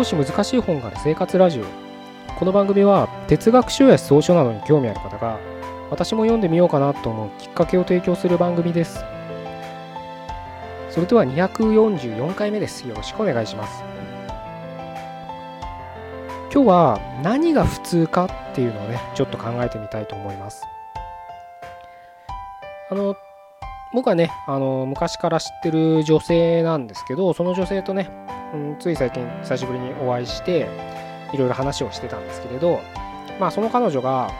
少し難しい本がある生活ラジオ。この番組は哲学書や思想書などに興味ある方が私も読んでみようかなと思うきっかけを提供する番組です。それでは244回目です。よろしくお願いします。今日は何が普通かっていうのをねちょっと考えてみたいと思います。あの僕はねあの昔から知ってる女性なんですけどその女性とね、うん、つい最近久しぶりにお会いしていろいろ話をしてたんですけれどまあその彼女が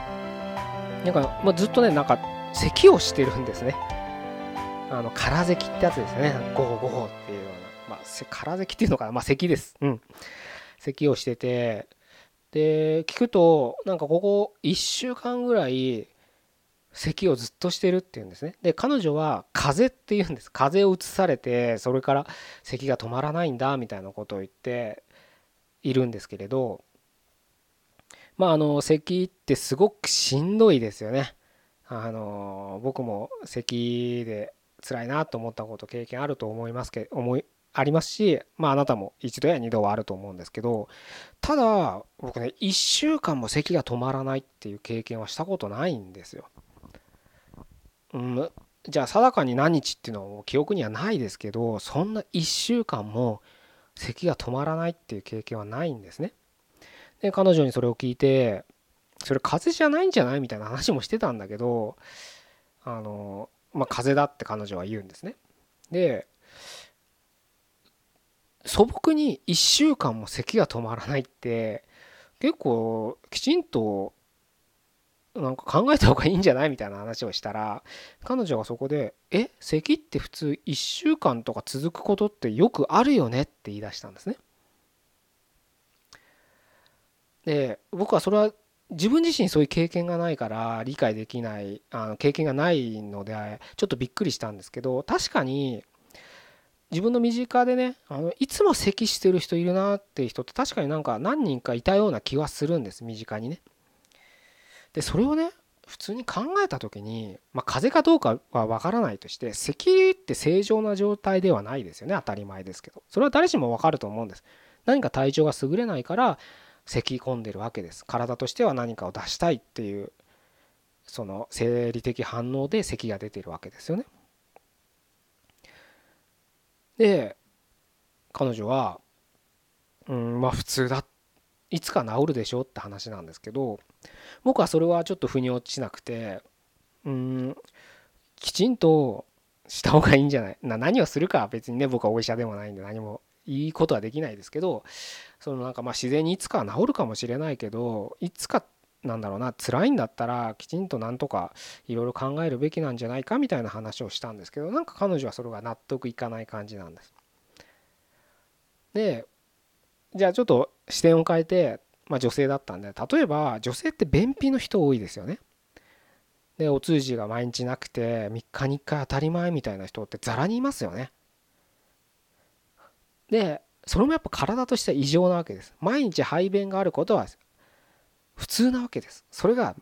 なんか、まあ、ずっとねなんか咳をしてるんですね。あの空咳ってやつですね。ゴホゴホっていうような。まあ空咳っていうのかな。まあ咳です。うん。咳をしてて。で聞くとなんかここ1週間ぐらい咳をずっとしてるっていうんですね。で彼女は風邪っていうんです。風邪をうつされてそれから咳が止まらないんだみたいなことを言っているんですけれどまああの咳ってすごくしんどいですよね。あの僕も咳で辛いなと思ったこと経験あると思いますけ思いありますしまああなたも一度や二度はあると思うんですけどただ僕ね1週間も咳が止まらないっていう経験はしたことないんですよ。うん、じゃあ定かに何日っていうのは記憶にはないですけどそんな1週間も咳が止まらないっていう経験はないんですね。で彼女にそれを聞いてそれ風邪じゃないんじゃないみたいな話もしてたんだけどあのまあ風邪だって彼女は言うんですね。で素朴に1週間も咳が止まらないって結構きちんとなんか考えた方がいいんじゃない？みたいな話をしたら彼女がそこで「え咳って普通1週間とか続くことってよくあるよね」って言い出したんですね。で僕はそれは自分自身そういう経験がないから理解できないあの経験がないのでちょっとびっくりしたんですけど確かに自分の身近でねあのいつも咳してる人いるなっていう人って確かになんか何人かいたような気はするんです身近にね。でそれをね普通に考えた時に、まあ、風邪かどうかは分からないとして咳って正常な状態ではないですよね。当たり前ですけど。それは誰しも分かると思うんです。何か体調が優れないから咳き込んでるわけです。体としては何かを出したいっていうその生理的反応で咳が出てるわけですよね。で彼女はうんまあ普通だっいつか治るでしょって話なんですけど僕はそれはちょっと腑に落ちなくてうんきちんとした方がいいんじゃない？な何をするかは別にね僕はお医者でもないんで何もいいことはできないですけどそのなんかまあ自然にいつかは治るかもしれないけどいつかなんだろうな辛いんだったらきちんとなんとかいろいろ考えるべきなんじゃないかみたいな話をしたんですけどなんか彼女はそれが納得いかない感じなんです。でじゃあちょっと視点を変えて、まあ、女性だったんで例えば女性って便秘の人多いですよね。でお通じが毎日なくて3日に1回当たり前みたいな人ってざらにいますよね。でそれもやっぱ体としては異常なわけです。毎日排便があることは普通なわけです。それが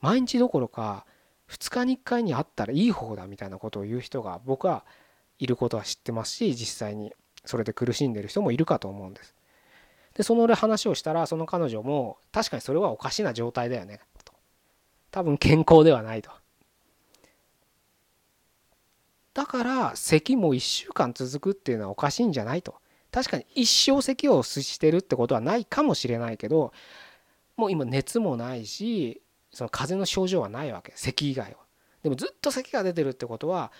毎日どころか2日に1回にあったらいい方だみたいなことを言う人が僕はいることは知ってますし実際にそれで苦しんでる人もいるかと思うんです。でその話をしたらその彼女も確かにそれはおかしな状態だよねと。多分健康ではないと。だから咳も1週間続くっていうのはおかしいんじゃないと。確かに一生咳をしてるってことはないかもしれないけどもう今熱もないしその風邪の症状はないわけ咳以外は。でもずっと咳が出てるってことは、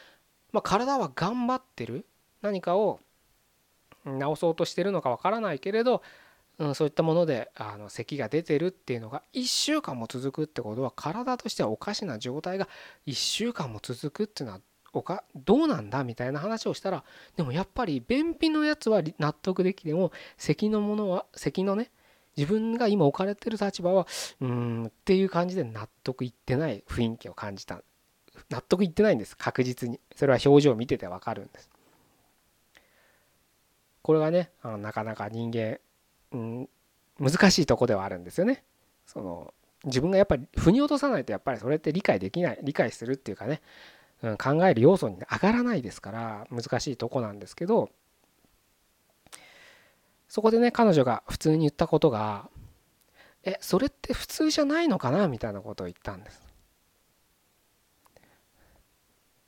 まあ、体は頑張ってる。何かを治そうとしてるのかわからないけれど、うん、そういったものであの咳が出てるっていうのが1週間も続くってことは体としてはおかしな状態が1週間も続くっていうのはおかどうなんだみたいな話をしたらでもやっぱり便秘のやつは納得できても咳のものは咳のね自分が今置かれてる立場はうんっていう感じで納得いってない雰囲気を感じた。納得いってないんです確実に。それは表情を見ててわかるんです。これがねあのなかなか人間、うん、難しいとこではあるんですよね。その自分がやっぱり腑に落とさないとやっぱりそれって理解できない理解するっていうかね、うん、考える要素に上がらないですから難しいとこなんですけどそこでね彼女が普通に言ったことが「えそれって普通じゃないのかな?」みたいなことを言ったんです。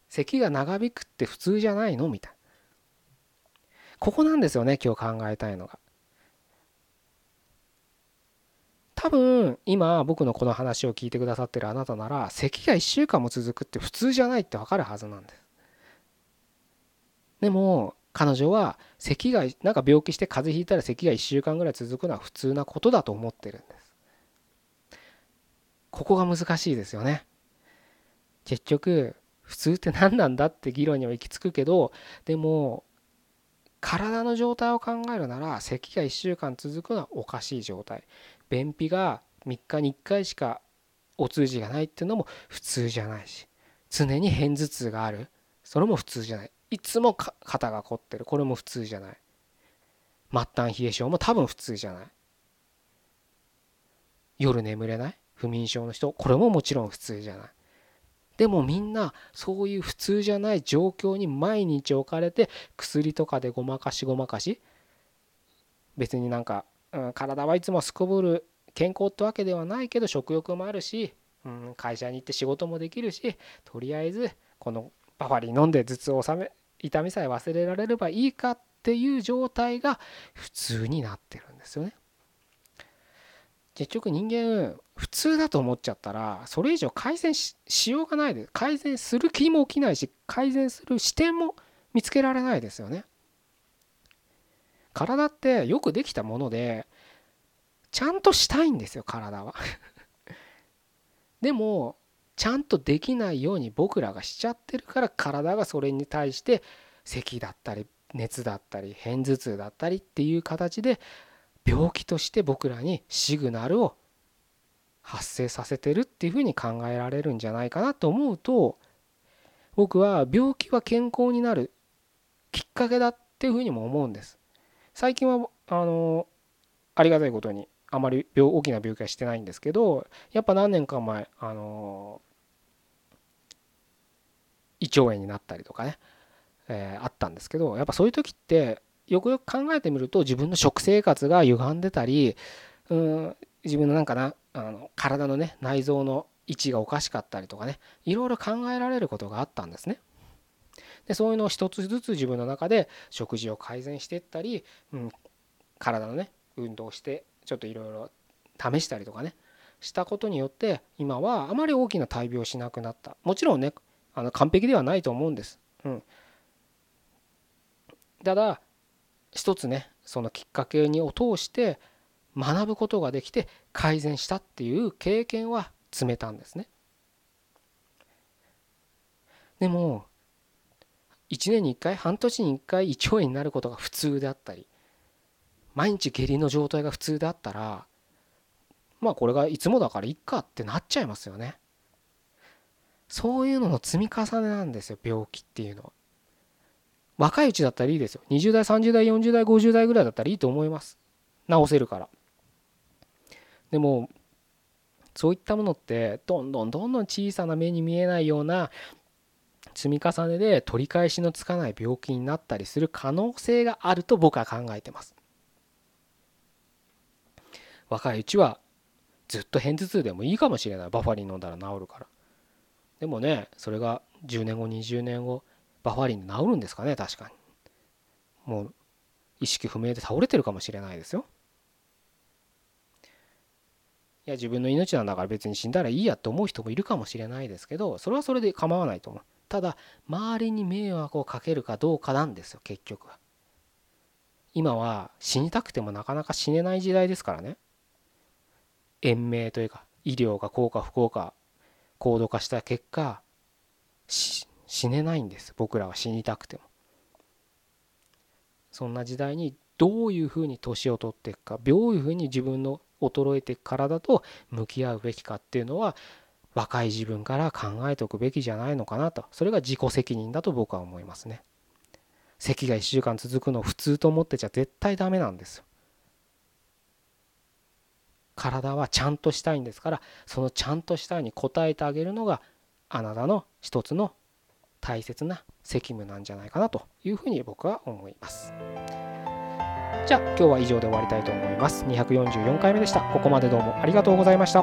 咳が長引くって普通じゃないの？みたいな。ここなんですよね今日考えたいのが。多分今僕のこの話を聞いてくださってるあなたなら咳が1週間も続くって普通じゃないって分かるはずなんです。でも彼女は咳がなんか病気して風邪ひいたら咳が1週間ぐらい続くのは普通なことだと思ってるんです。ここが難しいですよね。結局普通って何なんだって議論には行き着くけどでも体の状態を考えるなら咳が1週間続くのはおかしい状態。便秘が3日に1回しかお通じがないっていうのも普通じゃないし。常に片頭痛がある。それも普通じゃない。いつも肩が凝ってる。これも普通じゃない。末端冷え性も多分普通じゃない。夜眠れない。不眠症の人これももちろん普通じゃない。でもみんなそういう普通じゃない状況に毎日置かれて薬とかでごまかしごまかし別になんか、うん、体はいつもすこぶる健康ってわけではないけど食欲もあるし、うん、会社に行って仕事もできるしとりあえずこのバファリン飲んで頭痛を収め痛みさえ忘れられればいいかっていう状態が普通になってるんですよね。結局人間普通だと思っちゃったらそれ以上改善しようがないで改善する気も起きないし改善する視点も見つけられないですよね。体ってよくできたものでちゃんとしたいんですよ体は でもちゃんとできないように僕らがしちゃってるから体がそれに対して咳だったり熱だったり片頭痛だったりっていう形で病気として僕らにシグナルを発生させてるっていうふうに考えられるんじゃないかなと思うと僕は病気は健康になるきっかけだっていうふうにも思うんです。最近はあのありがたいことにあまり大きな病気はしてないんですけどやっぱ何年か前あの胃腸炎になったりとかね、えー、あったんですけどやっぱそういう時ってよくよく考えてみると自分の食生活が歪んでたりうん自分のなんかなあの体のね内臓の位置がおかしかったりとかねいろいろ考えられることがあったんですね。でそういうのを一つずつ自分の中で食事を改善していったり、うん、体のね運動してちょっといろいろ試したりとかねしたことによって今はあまり大きな大病しなくなったもちろんねあの完璧ではないと思うんです。うん、ただ一つねそのきっかけにを通して学ぶことができて改善したっていう経験は積めたんですね。でも1年に1回半年に1回胃腸炎になることが普通であったり毎日下痢の状態が普通であったらまあこれがいつもだからいっかってなっちゃいますよね。そういうのの積み重ねなんですよ病気っていうのは。若いうちだったらいいですよ。20代30代40代50代ぐらいだったらいいと思います。治せるから。でもそういったものってどんどんどんどん小さな目に見えないような積み重ねで取り返しのつかない病気になったりする可能性があると僕は考えてます。若いうちはずっと片頭痛でもいいかもしれないバファリン飲んだら治るからでもねそれが10年後20年後バファリンで治るんですかね確かに。もう意識不明で倒れてるかもしれないですよ。いや自分の命なんだから別に死んだらいいやって思う人もいるかもしれないですけどそれはそれで構わないと思う。ただ周りに迷惑をかけるかどうかなんですよ結局は。今は死にたくてもなかなか死ねない時代ですからね。延命というか医療が効果不効果高度化した結果死ねないんです。僕らは死にたくても。そんな時代にどういうふうに年を取っていくかどういうふうに自分の衰えていく体と向き合うべきかっていうのは若い自分から考えておくべきじゃないのかなと。それが自己責任だと僕は思いますね。咳が1週間続くのを普通と思ってちゃ絶対ダメなんです体はちゃんとしたいんですからそのちゃんとしたいに応えてあげるのがあなたの一つの大切な責務なんじゃないかなというふうに僕は思います。じゃあ今日は以上で終わりたいと思います。244回目でした。ここまでどうもありがとうございました。